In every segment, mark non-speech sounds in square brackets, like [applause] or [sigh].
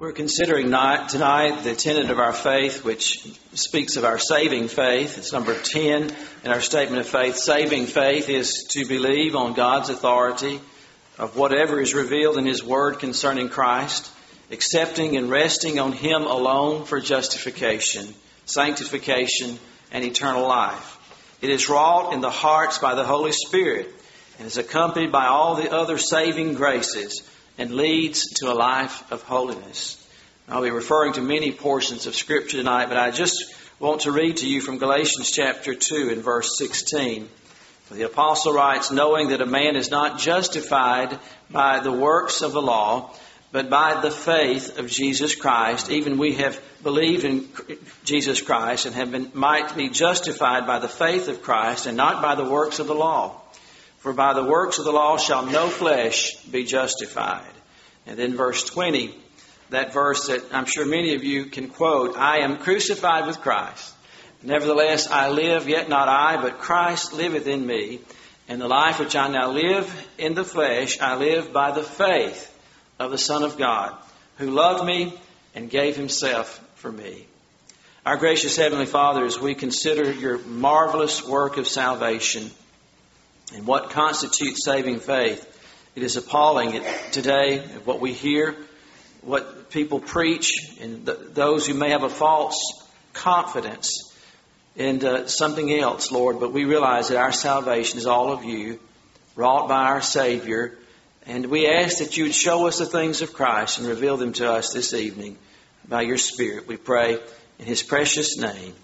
We're considering tonight the tenet of our faith, which speaks of our saving faith. It's number 10 in our statement of faith. Saving faith is to believe on God's authority of whatever is revealed in His Word concerning Christ, accepting and resting on Him alone for justification, sanctification, and eternal life. It is wrought in the hearts by the Holy Spirit and is accompanied by all the other saving graces and leads to a life of holiness. I'll be referring to many portions of Scripture tonight, but I just want to read to you from Galatians chapter 2 and verse 16. The apostle writes, knowing that a man is not justified by the works of the law, but by the faith of Jesus Christ. Even we have believed in Jesus Christ and have been, might be justified by the faith of Christ and not by the works of the law. For by the works of the law shall no flesh be justified. And then verse 20, that verse that I'm sure many of you can quote I am crucified with Christ. Nevertheless, I live, yet not I, but Christ liveth in me. And the life which I now live in the flesh, I live by the faith of the Son of God, who loved me and gave himself for me. Our gracious Heavenly Father, as we consider your marvelous work of salvation, and what constitutes saving faith. It is appalling today what we hear, what people preach, and th- those who may have a false confidence in uh, something else, Lord. But we realize that our salvation is all of you, wrought by our Savior. And we ask that you would show us the things of Christ and reveal them to us this evening by your Spirit. We pray in His precious name.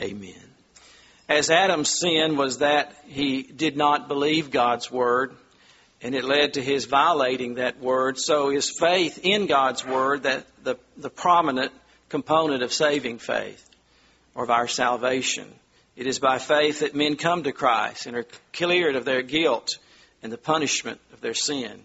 Amen as Adam's sin was that he did not believe God's word, and it led to his violating that word, so is faith in God's word that the, the prominent component of saving faith or of our salvation. It is by faith that men come to Christ and are cleared of their guilt and the punishment of their sin.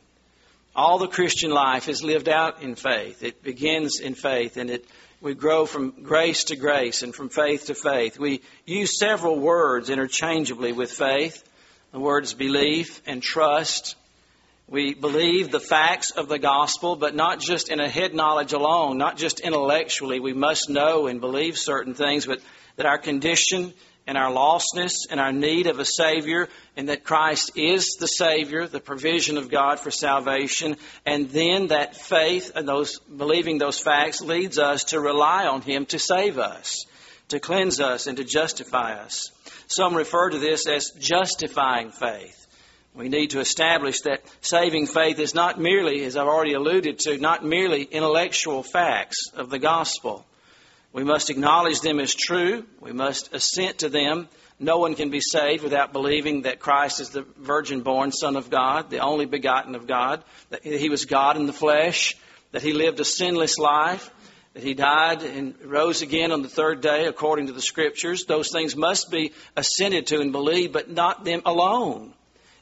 All the Christian life is lived out in faith. It begins in faith and it we grow from grace to grace and from faith to faith. We use several words interchangeably with faith. The words belief and trust. We believe the facts of the gospel, but not just in a head knowledge alone, not just intellectually. We must know and believe certain things, but that our condition and our lostness and our need of a Savior, and that Christ is the Savior, the provision of God for salvation, and then that faith and those believing those facts leads us to rely on Him to save us, to cleanse us, and to justify us. Some refer to this as justifying faith. We need to establish that saving faith is not merely, as I've already alluded to, not merely intellectual facts of the gospel we must acknowledge them as true. We must assent to them. No one can be saved without believing that Christ is the virgin born Son of God, the only begotten of God, that He was God in the flesh, that He lived a sinless life, that He died and rose again on the third day according to the Scriptures. Those things must be assented to and believed, but not them alone.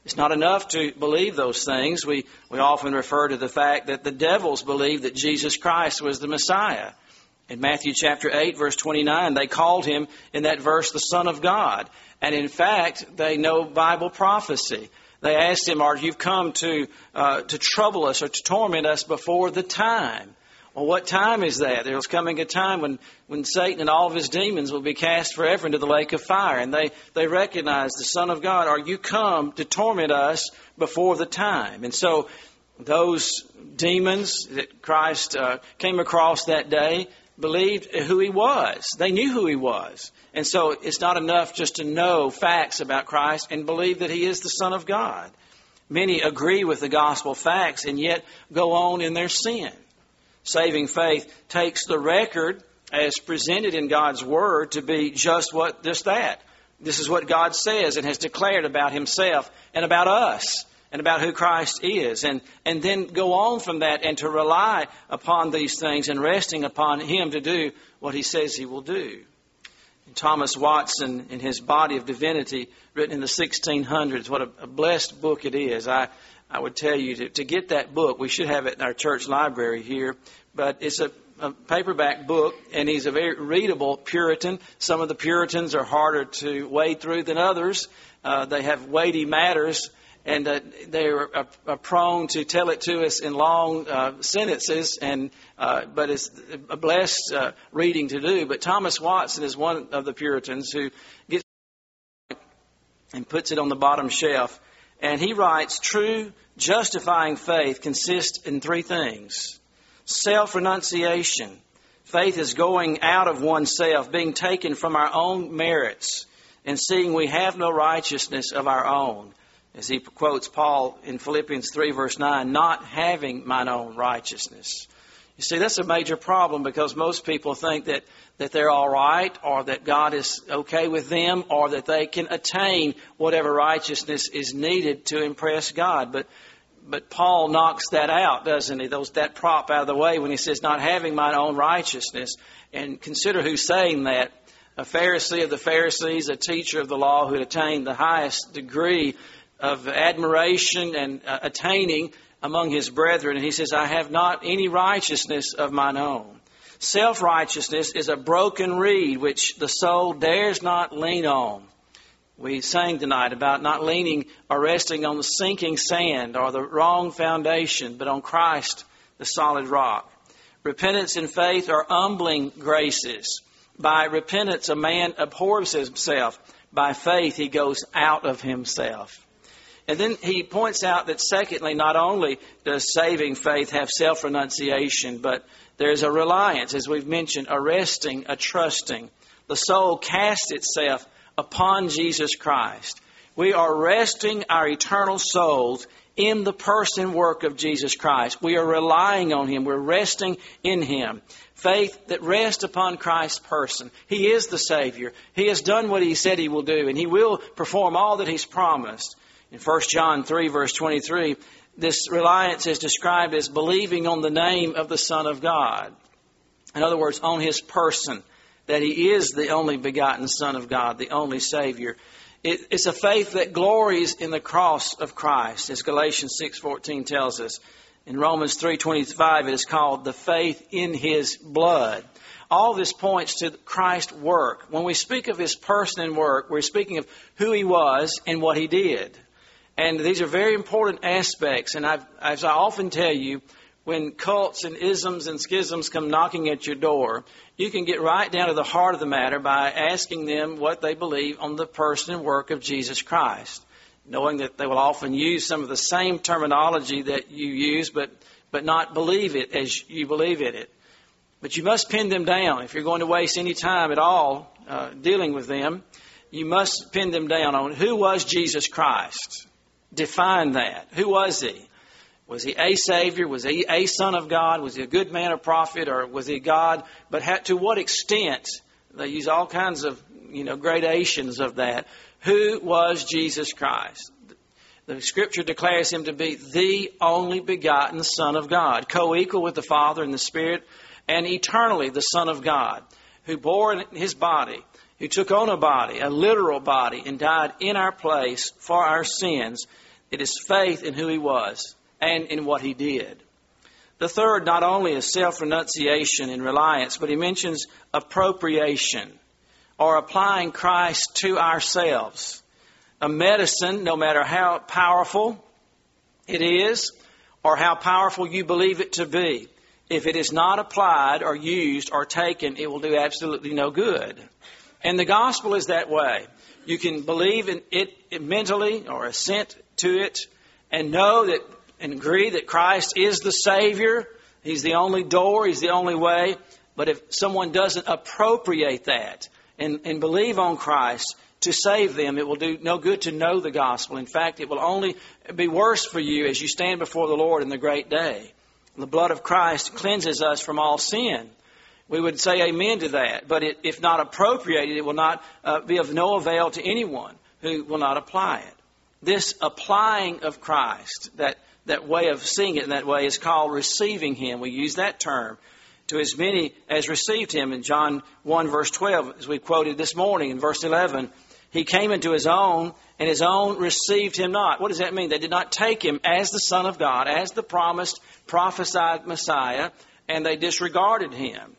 It's not enough to believe those things. We, we often refer to the fact that the devils believed that Jesus Christ was the Messiah. In Matthew chapter 8, verse 29, they called him in that verse the Son of God. And in fact, they know Bible prophecy. They asked him, Are you come to, uh, to trouble us or to torment us before the time? Well, what time is that? There's coming a time when, when Satan and all of his demons will be cast forever into the lake of fire. And they, they recognize the Son of God. Are you come to torment us before the time? And so those demons that Christ uh, came across that day, believed who he was. They knew who he was. And so it's not enough just to know facts about Christ and believe that he is the Son of God. Many agree with the gospel facts and yet go on in their sin. Saving faith takes the record as presented in God's Word to be just what, just that. This is what God says and has declared about Himself and about us and about who Christ is, and, and then go on from that and to rely upon these things and resting upon Him to do what He says He will do. Thomas Watson, in his Body of Divinity, written in the 1600s, what a, a blessed book it is. I, I would tell you to, to get that book, we should have it in our church library here, but it's a, a paperback book, and he's a very readable Puritan. Some of the Puritans are harder to wade through than others. Uh, they have weighty matters and uh, they're uh, uh, prone to tell it to us in long uh, sentences, and uh, but it's a blessed uh, reading to do. But Thomas Watson is one of the Puritans who gets and puts it on the bottom shelf, and he writes, "True justifying faith consists in three things: self-renunciation." Faith is going out of oneself, being taken from our own merits, and seeing we have no righteousness of our own as he quotes Paul in Philippians 3, verse 9, not having mine own righteousness. You see, that's a major problem because most people think that, that they're all right or that God is okay with them or that they can attain whatever righteousness is needed to impress God. But, but Paul knocks that out, doesn't he? Those, that prop out of the way when he says, not having mine own righteousness. And consider who's saying that. A Pharisee of the Pharisees, a teacher of the law who had attained the highest degree of admiration and uh, attaining among his brethren. And he says, I have not any righteousness of mine own. Self righteousness is a broken reed which the soul dares not lean on. We sang tonight about not leaning or resting on the sinking sand or the wrong foundation, but on Christ, the solid rock. Repentance and faith are humbling graces. By repentance, a man abhors himself. By faith, he goes out of himself. And then he points out that, secondly, not only does saving faith have self renunciation, but there's a reliance, as we've mentioned, a resting, a trusting. The soul casts itself upon Jesus Christ. We are resting our eternal souls in the person work of Jesus Christ. We are relying on Him. We're resting in Him. Faith that rests upon Christ's person. He is the Savior. He has done what He said He will do, and He will perform all that He's promised. In 1 John 3, verse 23, this reliance is described as believing on the name of the Son of God. In other words, on his person, that he is the only begotten Son of God, the only Savior. It, it's a faith that glories in the cross of Christ, as Galatians 6.14 tells us. In Romans 3.25, it is called the faith in his blood. All this points to Christ's work. When we speak of his person and work, we're speaking of who he was and what he did. And these are very important aspects. And I've, as I often tell you, when cults and isms and schisms come knocking at your door, you can get right down to the heart of the matter by asking them what they believe on the person and work of Jesus Christ, knowing that they will often use some of the same terminology that you use, but, but not believe it as you believe in it. But you must pin them down. If you're going to waste any time at all uh, dealing with them, you must pin them down on who was Jesus Christ define that. Who was he? Was he a Savior? Was he a Son of God? Was he a good man or prophet? Or was he God? But how, to what extent? They use all kinds of you know gradations of that. Who was Jesus Christ? The Scripture declares him to be the only begotten Son of God, co-equal with the Father and the Spirit, and eternally the Son of God, who bore in his body, who took on a body, a literal body, and died in our place for our sins it is faith in who he was and in what he did. The third not only is self renunciation and reliance, but he mentions appropriation or applying Christ to ourselves. A medicine, no matter how powerful it is or how powerful you believe it to be, if it is not applied or used or taken, it will do absolutely no good. And the gospel is that way. You can believe in it mentally or assent to it and know that and agree that Christ is the Savior. He's the only door, He's the only way. But if someone doesn't appropriate that and, and believe on Christ to save them, it will do no good to know the gospel. In fact, it will only be worse for you as you stand before the Lord in the great day. The blood of Christ cleanses us from all sin. We would say amen to that. But it, if not appropriated, it will not uh, be of no avail to anyone who will not apply it. This applying of Christ, that, that way of seeing it in that way, is called receiving Him. We use that term. To as many as received Him in John 1, verse 12, as we quoted this morning in verse 11, He came into His own, and His own received Him not. What does that mean? They did not take Him as the Son of God, as the promised, prophesied Messiah, and they disregarded Him.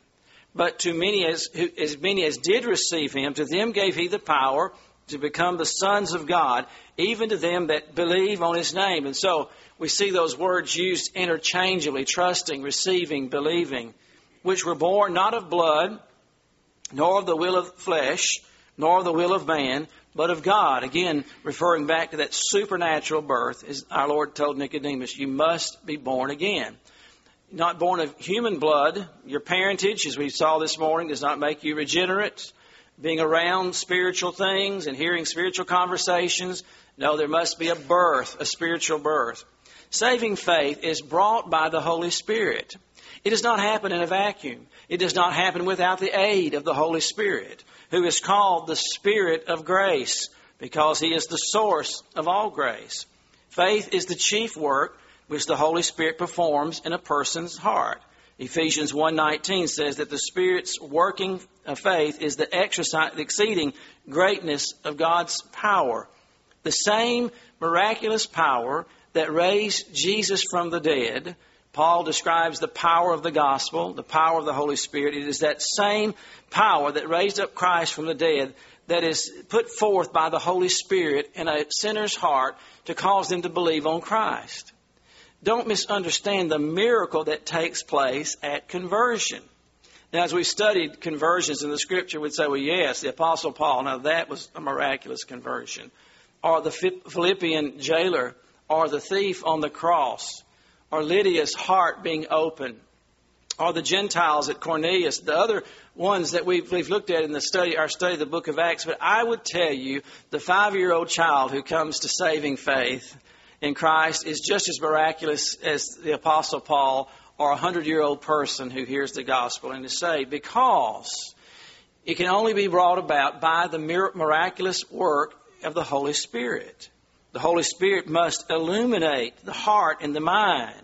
But to many as, as many as did receive Him, to them gave He the power to become the sons of God, even to them that believe on his name. And so we see those words used interchangeably trusting, receiving, believing, which were born not of blood, nor of the will of flesh, nor of the will of man, but of God. Again, referring back to that supernatural birth, as our Lord told Nicodemus, you must be born again. Not born of human blood. Your parentage, as we saw this morning, does not make you regenerate. Being around spiritual things and hearing spiritual conversations. No, there must be a birth, a spiritual birth. Saving faith is brought by the Holy Spirit. It does not happen in a vacuum. It does not happen without the aid of the Holy Spirit who is called the Spirit of grace because he is the source of all grace. Faith is the chief work which the Holy Spirit performs in a person's heart. Ephesians 1:19 says that the Spirit's working of faith is the exercise, the exceeding greatness of God's power. The same miraculous power that raised Jesus from the dead Paul describes the power of the gospel, the power of the Holy Spirit. It is that same power that raised up Christ from the dead that is put forth by the Holy Spirit in a sinner's heart to cause them to believe on Christ. Don't misunderstand the miracle that takes place at conversion. Now, as we studied conversions in the scripture, we'd say, well, yes, the Apostle Paul, now that was a miraculous conversion. Or the Philippian jailer, or the thief on the cross or Lydia's heart being open, or the Gentiles at Cornelius, the other ones that we've, we've looked at in the study, our study of the book of Acts. But I would tell you, the five year old child who comes to saving faith in Christ is just as miraculous as the Apostle Paul or a hundred year old person who hears the gospel and is saved because it can only be brought about by the miraculous work of the Holy Spirit. The Holy Spirit must illuminate the heart and the mind.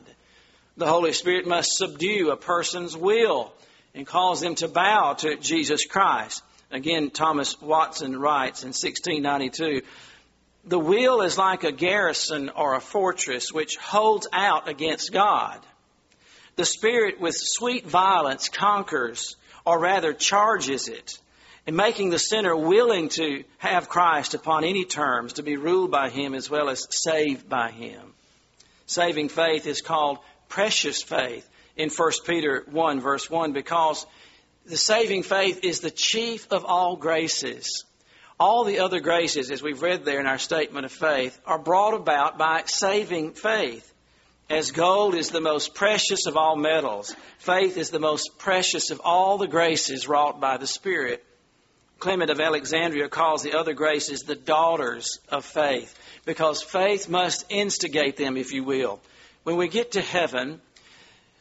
The Holy Spirit must subdue a person's will and cause them to bow to Jesus Christ. Again, Thomas Watson writes in 1692 The will is like a garrison or a fortress which holds out against God. The Spirit, with sweet violence, conquers, or rather charges it and making the sinner willing to have Christ upon any terms, to be ruled by Him as well as saved by Him. Saving faith is called precious faith in 1 Peter 1, verse 1, because the saving faith is the chief of all graces. All the other graces, as we've read there in our statement of faith, are brought about by saving faith. As gold is the most precious of all metals, faith is the most precious of all the graces wrought by the Spirit. Clement of Alexandria calls the other graces the daughters of faith because faith must instigate them, if you will. When we get to heaven,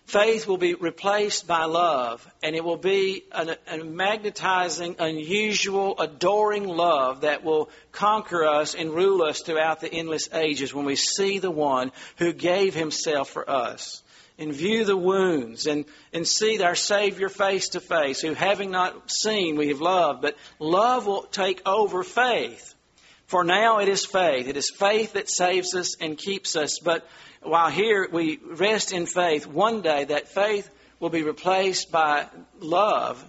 faith will be replaced by love, and it will be a magnetizing, unusual, adoring love that will conquer us and rule us throughout the endless ages when we see the one who gave himself for us and view the wounds and, and see our Savior face to face, who having not seen we have loved, but love will take over faith. For now it is faith. It is faith that saves us and keeps us. But while here we rest in faith, one day that faith will be replaced by love.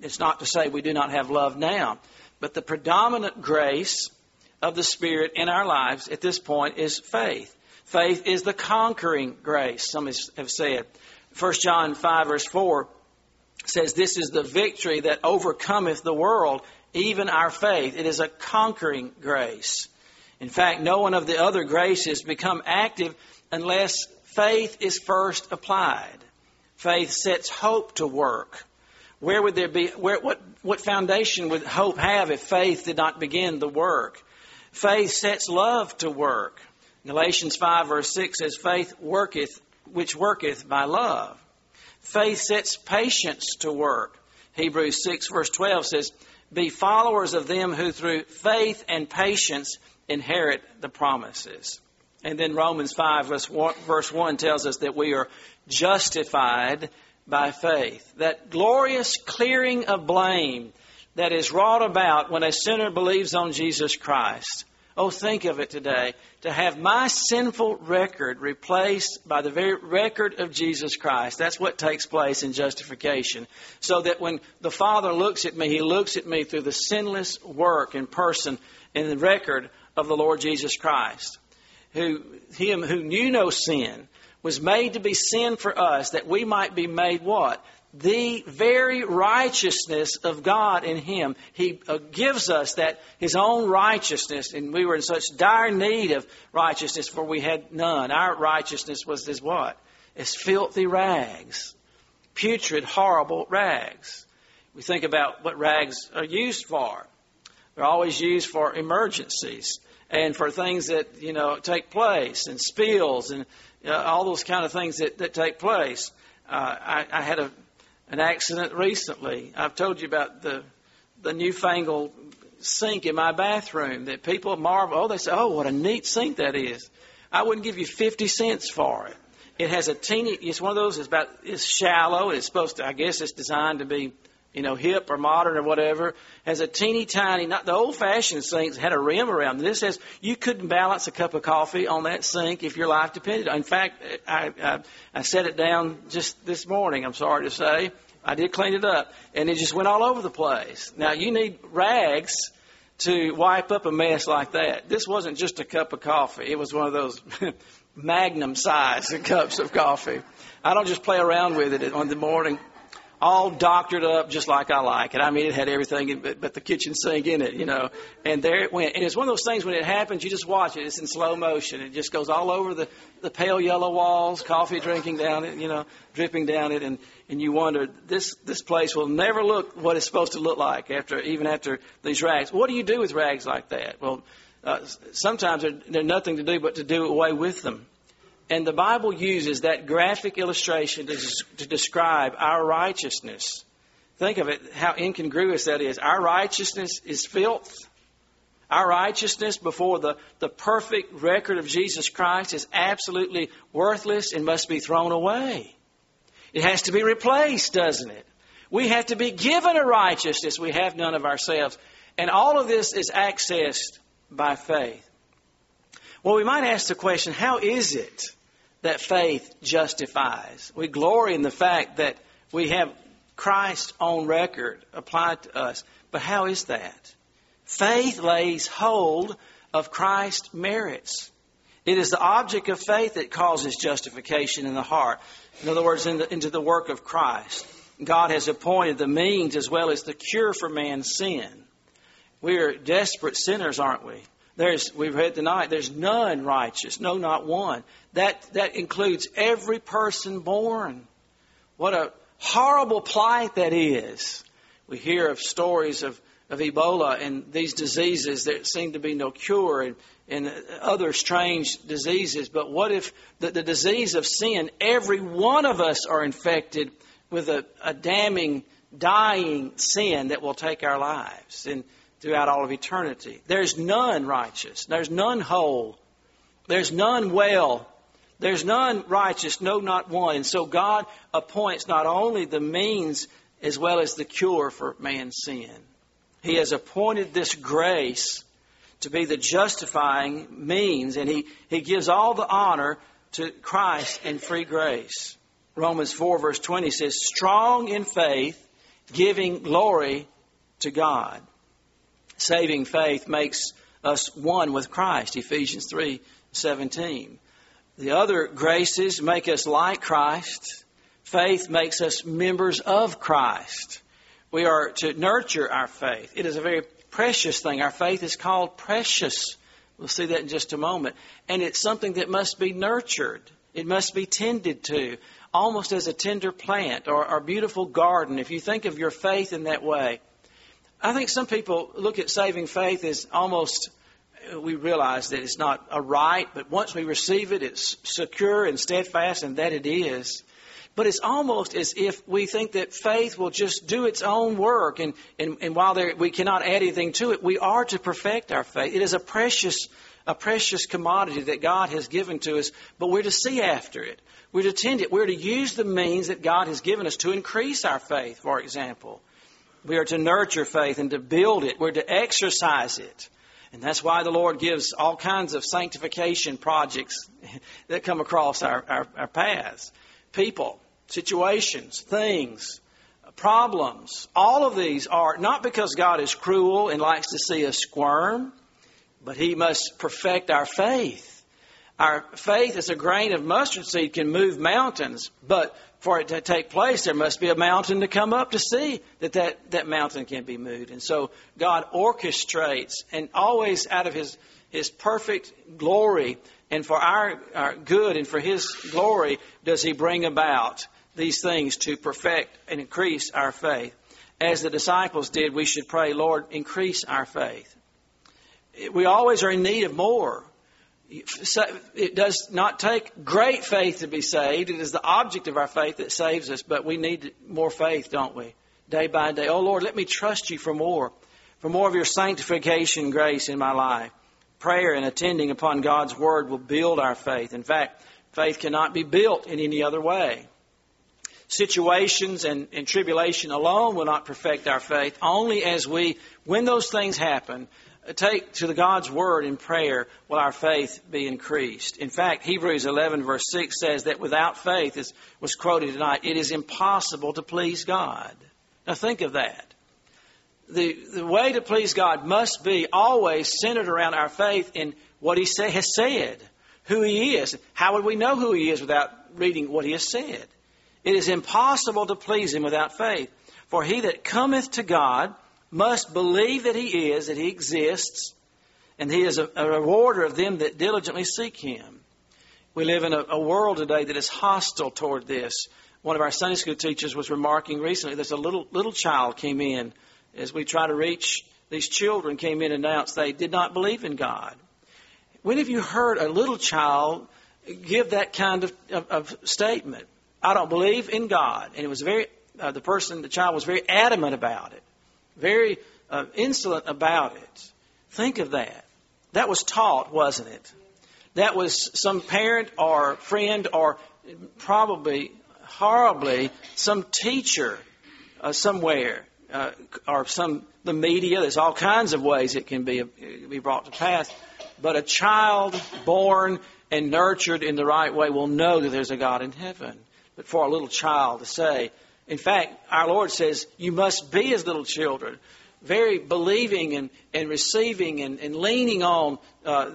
It's not to say we do not have love now, but the predominant grace of the Spirit in our lives at this point is faith. Faith is the conquering grace, some have said. 1 John 5, verse 4 says, This is the victory that overcometh the world, even our faith. It is a conquering grace. In fact, no one of the other graces become active unless faith is first applied. Faith sets hope to work. Where would there be, where, what, what foundation would hope have if faith did not begin the work? Faith sets love to work. Galatians 5 verse 6 says, Faith worketh, which worketh by love. Faith sets patience to work. Hebrews 6 verse 12 says, Be followers of them who through faith and patience inherit the promises. And then Romans 5 verse 1, verse 1 tells us that we are justified by faith. That glorious clearing of blame that is wrought about when a sinner believes on Jesus Christ Oh, think of it today. To have my sinful record replaced by the very record of Jesus Christ. That's what takes place in justification. So that when the Father looks at me, He looks at me through the sinless work and person in the record of the Lord Jesus Christ. Who, Him who knew no sin was made to be sin for us that we might be made what? The very righteousness of God in Him. He uh, gives us that His own righteousness, and we were in such dire need of righteousness, for we had none. Our righteousness was as what? As filthy rags, putrid, horrible rags. We think about what rags are used for. They're always used for emergencies and for things that you know take place and spills and uh, all those kind of things that, that take place. Uh, I, I had a an accident recently. I've told you about the the newfangled sink in my bathroom that people marvel. Oh, they say, "Oh, what a neat sink that is." I wouldn't give you fifty cents for it. It has a teeny. It's one of those. It's about. It's shallow. It's supposed to. I guess it's designed to be you know, hip or modern or whatever, has a teeny tiny, not the old fashioned sinks had a rim around them. This says you couldn't balance a cup of coffee on that sink if your life depended on In fact, I, I, I set it down just this morning, I'm sorry to say. I did clean it up and it just went all over the place. Now you need rags to wipe up a mess like that. This wasn't just a cup of coffee. It was one of those [laughs] magnum sized [laughs] cups of coffee. I don't just play around with it on the morning all doctored up just like I like it. I mean, it had everything but, but the kitchen sink in it, you know. And there it went. And it's one of those things when it happens, you just watch it. It's in slow motion. It just goes all over the, the pale yellow walls, coffee drinking down it, you know, dripping down it. And, and you wonder, this, this place will never look what it's supposed to look like after, even after these rags. What do you do with rags like that? Well, uh, sometimes there's nothing to do but to do away with them. And the Bible uses that graphic illustration to, to describe our righteousness. Think of it, how incongruous that is. Our righteousness is filth. Our righteousness before the, the perfect record of Jesus Christ is absolutely worthless and must be thrown away. It has to be replaced, doesn't it? We have to be given a righteousness we have none of ourselves. And all of this is accessed by faith. Well, we might ask the question how is it that faith justifies. We glory in the fact that we have Christ on record applied to us. But how is that? Faith lays hold of Christ's merits. It is the object of faith that causes justification in the heart. In other words, in the, into the work of Christ. God has appointed the means as well as the cure for man's sin. We are desperate sinners, aren't we? There's, we've read tonight, there's none righteous, no, not one. That, that includes every person born. What a horrible plight that is. We hear of stories of, of Ebola and these diseases that seem to be no cure and, and other strange diseases. But what if the, the disease of sin, every one of us are infected with a, a damning, dying sin that will take our lives? And throughout all of eternity. There's none righteous. There's none whole. There's none well. There's none righteous, no, not one. And so God appoints not only the means as well as the cure for man's sin. He has appointed this grace to be the justifying means, and he, he gives all the honor to Christ and free grace. Romans 4, verse 20 says, Strong in faith, giving glory to God saving faith makes us one with Christ, Ephesians 3:17. The other graces make us like Christ. Faith makes us members of Christ. We are to nurture our faith. It is a very precious thing. Our faith is called precious. We'll see that in just a moment. And it's something that must be nurtured. It must be tended to, almost as a tender plant or a beautiful garden. If you think of your faith in that way, I think some people look at saving faith as almost, we realize that it's not a right, but once we receive it, it's secure and steadfast, and that it is. But it's almost as if we think that faith will just do its own work, and, and, and while there, we cannot add anything to it, we are to perfect our faith. It is a precious, a precious commodity that God has given to us, but we're to see after it. We're to tend it. We're to use the means that God has given us to increase our faith, for example. We are to nurture faith and to build it. We're to exercise it. And that's why the Lord gives all kinds of sanctification projects [laughs] that come across our, our, our paths. People, situations, things, problems. All of these are not because God is cruel and likes to see us squirm, but He must perfect our faith. Our faith as a grain of mustard seed can move mountains, but for it to take place, there must be a mountain to come up to see that that, that mountain can be moved. And so God orchestrates and always out of His, His perfect glory and for our, our good and for His glory does He bring about these things to perfect and increase our faith. As the disciples did, we should pray, Lord, increase our faith. We always are in need of more. It does not take great faith to be saved. It is the object of our faith that saves us, but we need more faith, don't we? Day by day. Oh Lord, let me trust you for more, for more of your sanctification grace in my life. Prayer and attending upon God's word will build our faith. In fact, faith cannot be built in any other way. Situations and, and tribulation alone will not perfect our faith. Only as we, when those things happen, take to the God's word in prayer will our faith be increased. In fact, Hebrews 11 verse 6 says that without faith, as was quoted tonight, it is impossible to please God. Now think of that. The, the way to please God must be always centered around our faith in what He say, has said, who He is. How would we know who He is without reading what He has said? It is impossible to please Him without faith. For he that cometh to God must believe that He is, that He exists, and He is a, a rewarder of them that diligently seek Him. We live in a, a world today that is hostile toward this. One of our Sunday school teachers was remarking recently there's a little little child came in as we try to reach these children came in and announced they did not believe in God. When have you heard a little child give that kind of, of, of statement? I don't believe in God, and it was very uh, the person, the child was very adamant about it very uh, insolent about it. Think of that. That was taught, wasn't it? That was some parent or friend or probably horribly some teacher uh, somewhere uh, or some the media. There's all kinds of ways it can be be brought to pass. But a child born and nurtured in the right way will know that there's a God in heaven. But for a little child to say, in fact, our Lord says, You must be as little children, very believing and, and receiving and, and leaning on uh,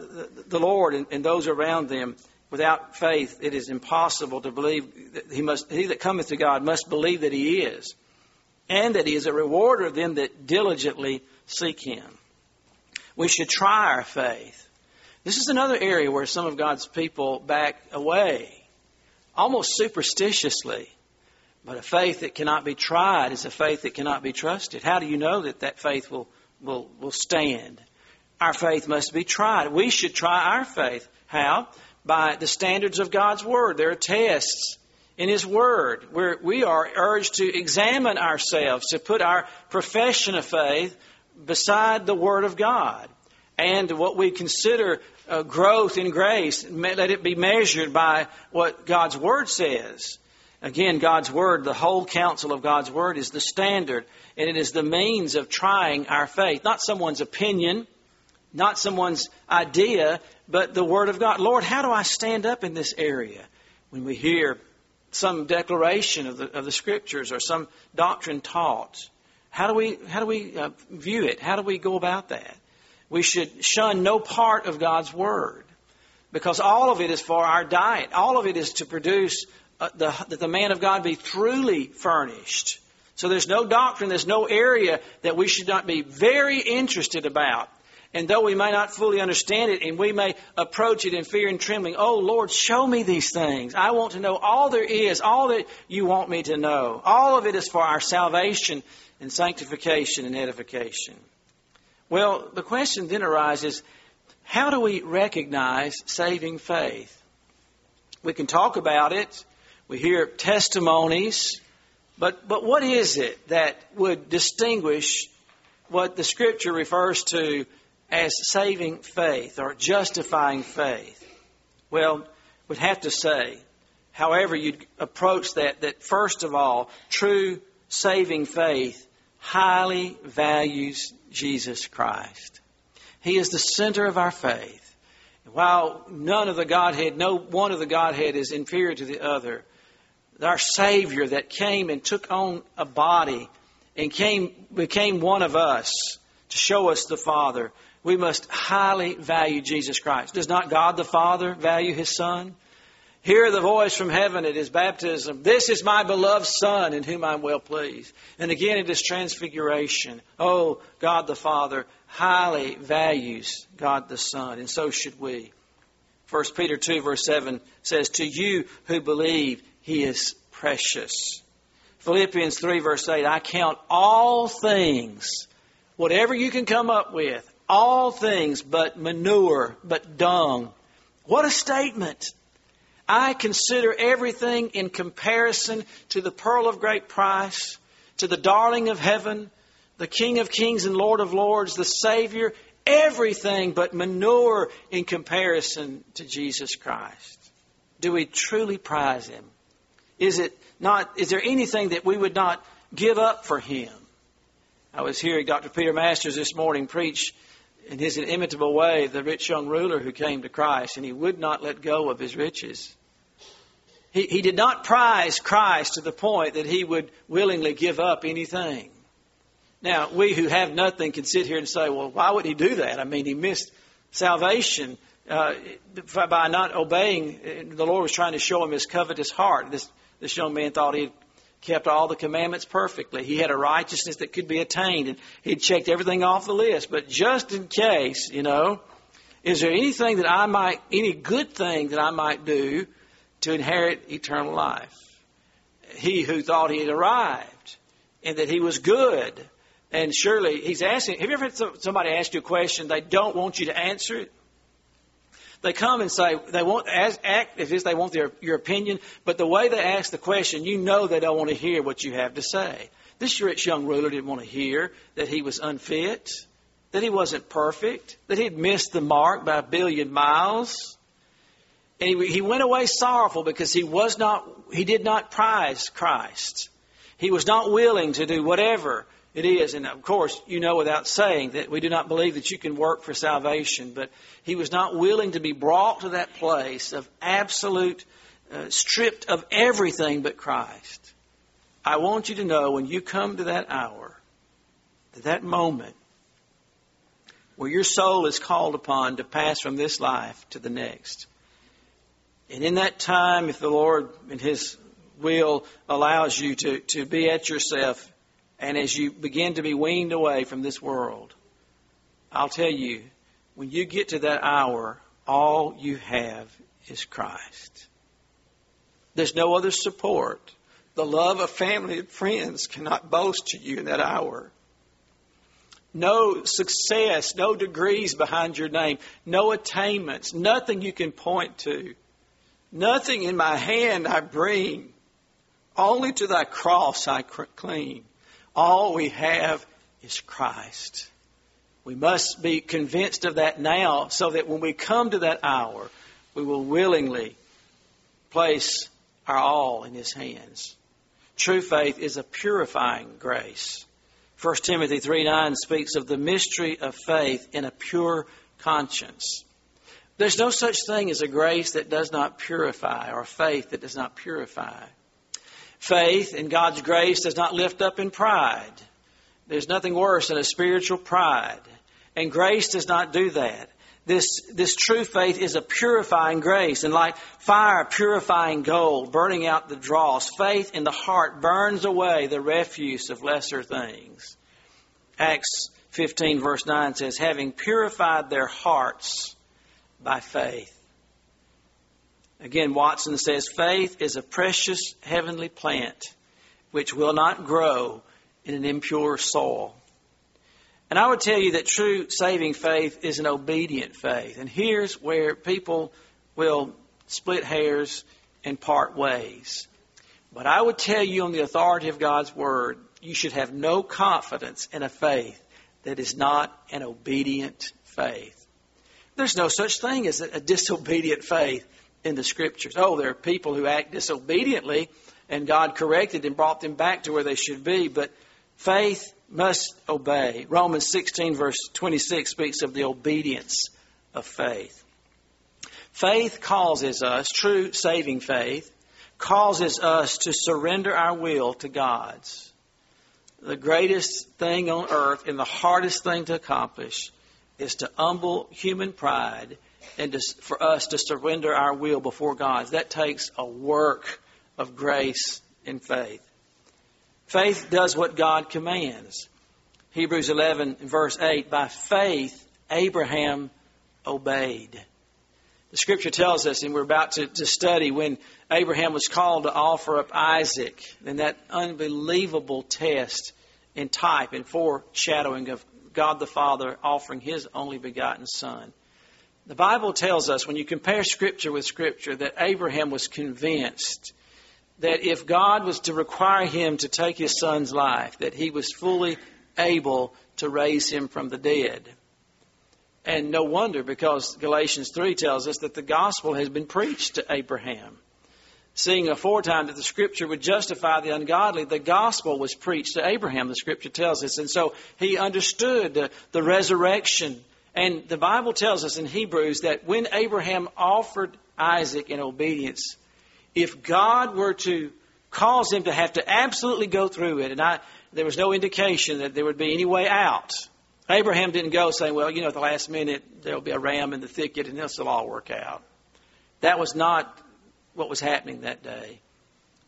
the, Lord and, and those around them. Without faith, it is impossible to believe that he must. He that cometh to God must believe that He is, and that He is a rewarder of them that diligently seek Him. We should try our faith. This is another area where some of God's people back away, almost superstitiously. But a faith that cannot be tried is a faith that cannot be trusted. How do you know that that faith will, will, will stand? Our faith must be tried. We should try our faith. How? By the standards of God's Word. There are tests in His Word where we are urged to examine ourselves, to put our profession of faith beside the Word of God. And what we consider uh, growth in grace, let it be measured by what God's Word says. Again, God's Word, the whole counsel of God's Word is the standard, and it is the means of trying our faith. Not someone's opinion, not someone's idea, but the Word of God. Lord, how do I stand up in this area? When we hear some declaration of the, of the Scriptures or some doctrine taught, how do we, how do we uh, view it? How do we go about that? We should shun no part of God's Word because all of it is for our diet. All of it is to produce uh, the, that the man of God be truly furnished. So there's no doctrine, there's no area that we should not be very interested about. And though we may not fully understand it and we may approach it in fear and trembling, oh Lord, show me these things. I want to know all there is, all that you want me to know. All of it is for our salvation and sanctification and edification. Well, the question then arises how do we recognize saving faith? We can talk about it. We hear testimonies, but, but what is it that would distinguish what the Scripture refers to as saving faith or justifying faith? Well, we'd have to say, however you'd approach that, that first of all, true saving faith highly values Jesus Christ. He is the center of our faith. While none of the Godhead, no one of the Godhead is inferior to the other, our Savior that came and took on a body and came, became one of us to show us the Father, we must highly value Jesus Christ. Does not God the Father value His Son? Hear the voice from heaven at his baptism. This is my beloved Son in whom I'm well pleased. And again at his transfiguration. Oh, God the Father highly values God the Son, and so should we. 1 Peter 2, verse 7 says, To you who believe, he is precious. Philippians 3, verse 8, I count all things, whatever you can come up with, all things but manure, but dung. What a statement! I consider everything in comparison to the pearl of great price, to the darling of heaven, the King of kings and Lord of lords, the Savior, everything but manure in comparison to Jesus Christ. Do we truly prize Him? Is it not, is there anything that we would not give up for Him? I was hearing Dr. Peter Masters this morning preach in his inimitable way the rich young ruler who came to Christ, and he would not let go of his riches. He, he did not prize Christ to the point that he would willingly give up anything. Now, we who have nothing can sit here and say, well, why would he do that? I mean, he missed salvation uh, by not obeying. The Lord was trying to show him his covetous heart. This, this young man thought he had kept all the commandments perfectly. He had a righteousness that could be attained, and he'd checked everything off the list. But just in case, you know, is there anything that I might, any good thing that I might do to inherit eternal life. He who thought he had arrived and that he was good. And surely he's asking, have you ever had somebody ask you a question they don't want you to answer it? They come and say, they want, as, act as if they want their, your opinion, but the way they ask the question, you know they don't want to hear what you have to say. This rich young ruler didn't want to hear that he was unfit, that he wasn't perfect, that he'd missed the mark by a billion miles. And he, he went away sorrowful because he was not, he did not prize Christ. He was not willing to do whatever it is. And of course, you know without saying that we do not believe that you can work for salvation, but he was not willing to be brought to that place of absolute, uh, stripped of everything but Christ. I want you to know when you come to that hour, to that moment, where your soul is called upon to pass from this life to the next and in that time, if the Lord in His will allows you to, to be at yourself, and as you begin to be weaned away from this world, I'll tell you, when you get to that hour, all you have is Christ. There's no other support. The love of family and friends cannot boast to you in that hour. No success, no degrees behind your name, no attainments, nothing you can point to Nothing in my hand I bring, only to thy cross I cling. All we have is Christ. We must be convinced of that now so that when we come to that hour, we will willingly place our all in His hands. True faith is a purifying grace. 1 Timothy 3 9 speaks of the mystery of faith in a pure conscience. There's no such thing as a grace that does not purify or faith that does not purify. Faith in God's grace does not lift up in pride. There's nothing worse than a spiritual pride. And grace does not do that. This, this true faith is a purifying grace. And like fire purifying gold, burning out the dross, faith in the heart burns away the refuse of lesser things. Acts 15 verse 9 says, having purified their hearts by faith. Again, Watson says faith is a precious heavenly plant which will not grow in an impure soil. And I would tell you that true saving faith is an obedient faith. And here's where people will split hairs and part ways. But I would tell you on the authority of God's Word, you should have no confidence in a faith that is not an obedient faith. There's no such thing as a disobedient faith in the scriptures. Oh, there are people who act disobediently and God corrected and brought them back to where they should be, but faith must obey. Romans 16, verse 26, speaks of the obedience of faith. Faith causes us, true saving faith, causes us to surrender our will to God's. The greatest thing on earth and the hardest thing to accomplish is to humble human pride and to, for us to surrender our will before God. That takes a work of grace and faith. Faith does what God commands. Hebrews 11, verse 8 By faith, Abraham obeyed. The scripture tells us, and we're about to, to study, when Abraham was called to offer up Isaac, and that unbelievable test in type and foreshadowing of God the Father offering his only begotten Son. The Bible tells us, when you compare Scripture with Scripture, that Abraham was convinced that if God was to require him to take his son's life, that he was fully able to raise him from the dead. And no wonder, because Galatians 3 tells us that the gospel has been preached to Abraham. Seeing aforetime that the scripture would justify the ungodly, the gospel was preached to Abraham, the scripture tells us. And so he understood the, resurrection. And the Bible tells us in Hebrews that when Abraham offered Isaac in obedience, if God were to cause him to have to absolutely go through it, and I, there was no indication that there would be any way out. Abraham didn't go saying, well, you know, at the last minute, there'll be a ram in the thicket and this will all work out. That was not what was happening that day.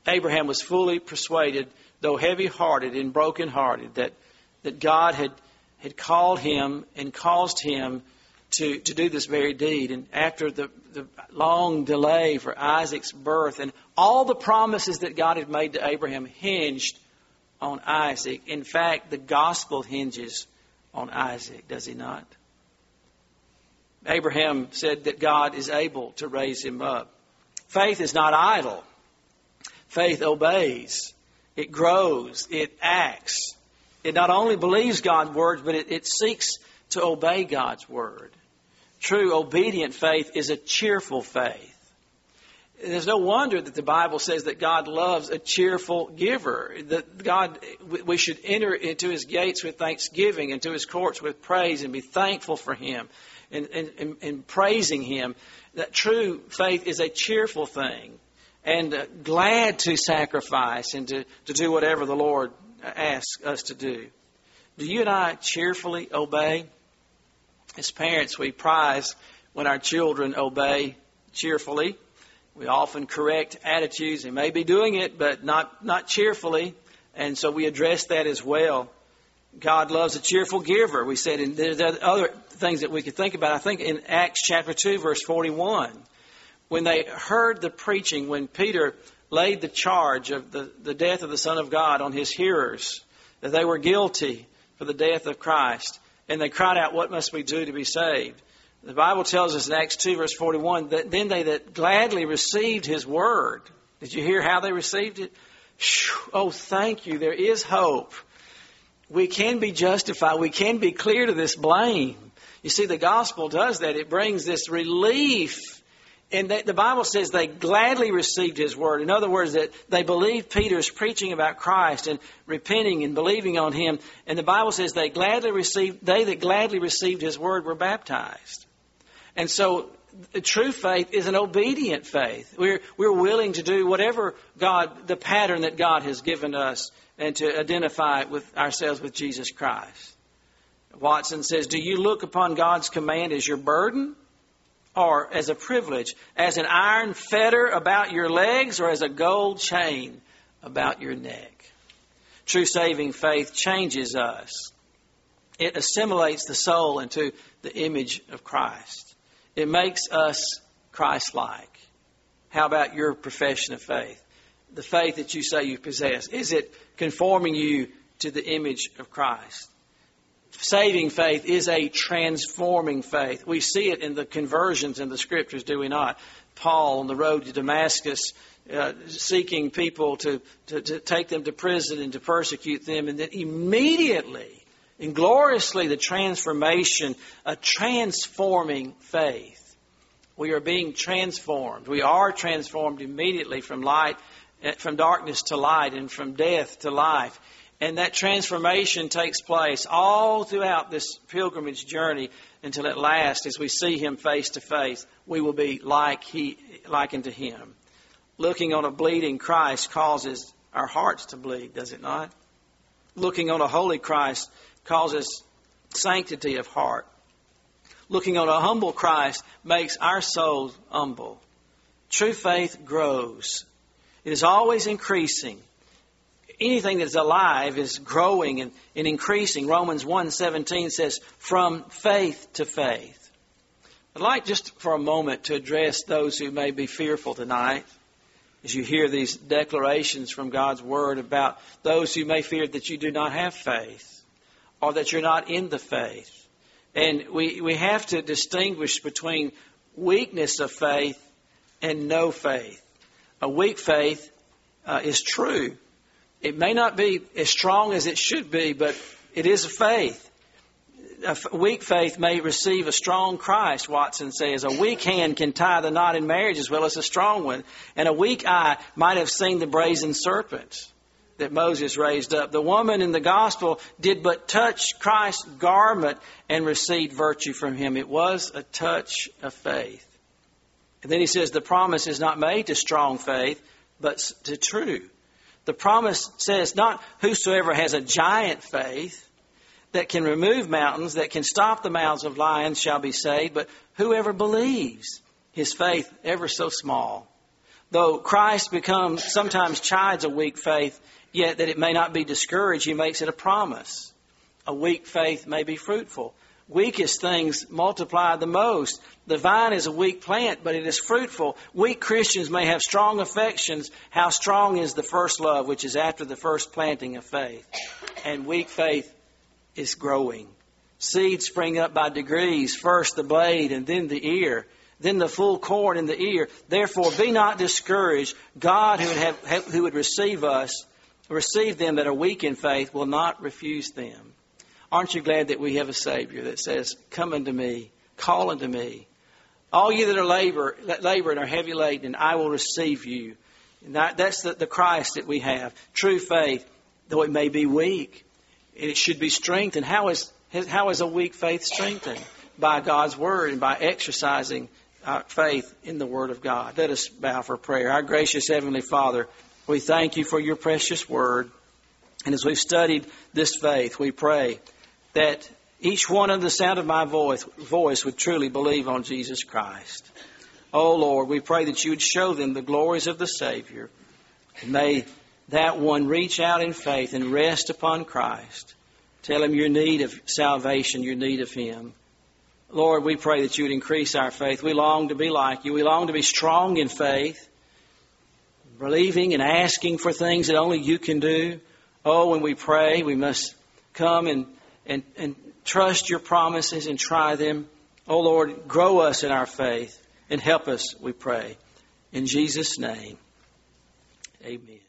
Abraham was fully persuaded, though heavy hearted and broken hearted, that, that God had, had called him and caused him to, to do this very deed. And after the, the long delay for Isaac's birth and all the promises that God had made to Abraham hinged on Isaac. In fact, the gospel hinges on Isaac, does he not? Abraham said that God is able to raise him up. Faith is not idle. Faith obeys. It grows. It acts. It not only believes God's word, but it, it seeks to obey God's word. True obedient faith is a cheerful faith. There's no wonder that the Bible says that God loves a cheerful giver. That God, we should enter into His gates with thanksgiving, into His courts with praise, and be thankful for Him, and, and, and, and praising Him. That true faith is a cheerful thing, and uh, glad to sacrifice and to, to do whatever the Lord asks us to do. Do you and I cheerfully obey? As parents, we prize when our children obey cheerfully. We often correct attitudes. They may be doing it, but not, not cheerfully. And so we address that as well. God loves a cheerful giver. We said, and there's other things that we could think about. I think in Acts chapter 2, verse 41, when they heard the preaching, when Peter laid the charge of the, the death of the Son of God on his hearers, that they were guilty for the death of Christ, and they cried out, What must we do to be saved? The Bible tells us in Acts 2, verse 41, that then they that gladly received his word. Did you hear how they received it? Oh, thank you. There is hope. We can be justified. We can be clear to this blame. You see, the gospel does that. It brings this relief and the Bible says they gladly received his word. In other words, that they believed Peter's preaching about Christ and repenting and believing on him. And the Bible says they gladly received, they that gladly received his word were baptized. And so true faith is an obedient faith. We're, we're willing to do whatever God, the pattern that God has given us and to identify with ourselves with Jesus Christ. Watson says, Do you look upon God's command as your burden or as a privilege, as an iron fetter about your legs or as a gold chain about your neck. True saving faith changes us. It assimilates the soul into the image of Christ. It makes us Christ like. How about your profession of faith? The faith that you say you possess. Is it conforming you to the image of Christ? Saving faith is a transforming faith. We see it in the conversions in the scriptures, do we not? Paul on the road to Damascus, uh, seeking people to, to, to take them to prison and to persecute them, and then immediately and gloriously the transformation, a transforming faith. We are being transformed. We are transformed immediately from light, from darkness to light, and from death to life And that transformation takes place all throughout this pilgrimage journey until at last, as we see him face to face, we will be like he, likened to him. Looking on a bleeding Christ causes our hearts to bleed, does it not? Looking on a holy Christ causes sanctity of heart. Looking on a humble Christ makes our souls humble. True faith grows. It is always increasing anything that's alive is growing and, and increasing. Romans 1.17 says, from faith to faith. I'd like just for a moment to address those who may be fearful tonight as you hear these declarations from God's Word about those who may fear that you do not have faith or that you're not in the faith. And we, we have to distinguish between weakness of faith and no faith. A weak faith uh, is true, it may not be as strong as it should be, but it is a faith. A weak faith may receive a strong Christ, Watson says. A weak hand can tie the knot in marriage as well as a strong one. And a weak eye might have seen the brazen serpent that Moses raised up. The woman in the gospel did but touch Christ's garment and received virtue from him. It was a touch of faith. And then he says the promise is not made to strong faith, but to true. The promise says not whosoever has a giant faith that can remove mountains, that can stop the mouths of lions shall be saved, but whoever believes, his faith ever so small. Though Christ becomes, sometimes chides a weak faith, yet that it may not be discouraged, he makes it a promise. A weak faith may be fruitful weakest things multiply the most. The vine is a weak plant, but it is fruitful. Weak Christians may have strong affections. How strong is the first love, which is after the first planting of faith? And weak faith is growing. Seeds spring up by degrees, first the blade and then the ear, then the full corn in the ear. Therefore, be not discouraged. God, who would, have, who would receive us, receive them that are weak in faith, will not refuse them. Aren't you glad that we have a Savior that says, Come unto me, call unto me. All you that are labor, labor and are heavy laden, I will receive you. And that, that's the, the Christ that we have. True faith, though it may be weak, it should be strengthened. How is, how is a weak faith strengthened? By God's Word and by exercising our faith in the Word of God. Let us bow for prayer. Our gracious Heavenly Father, we thank you for your precious Word. And as we've studied this faith, we pray that each one of the sound of my voice, voice would truly believe on Jesus Christ. Oh Lord, we pray that you would show them the glories of the Savior. And may that one reach out in faith and rest upon Christ. Tell him your need of salvation, your need of Him. Lord, we pray that you would increase our faith. We long to be like you. We long to be strong in faith, believing and asking for things that only you can do. Oh, when we pray, we must come and and, and trust your promises and try them. Oh Lord, grow us in our faith and help us, we pray. In Jesus' name, amen.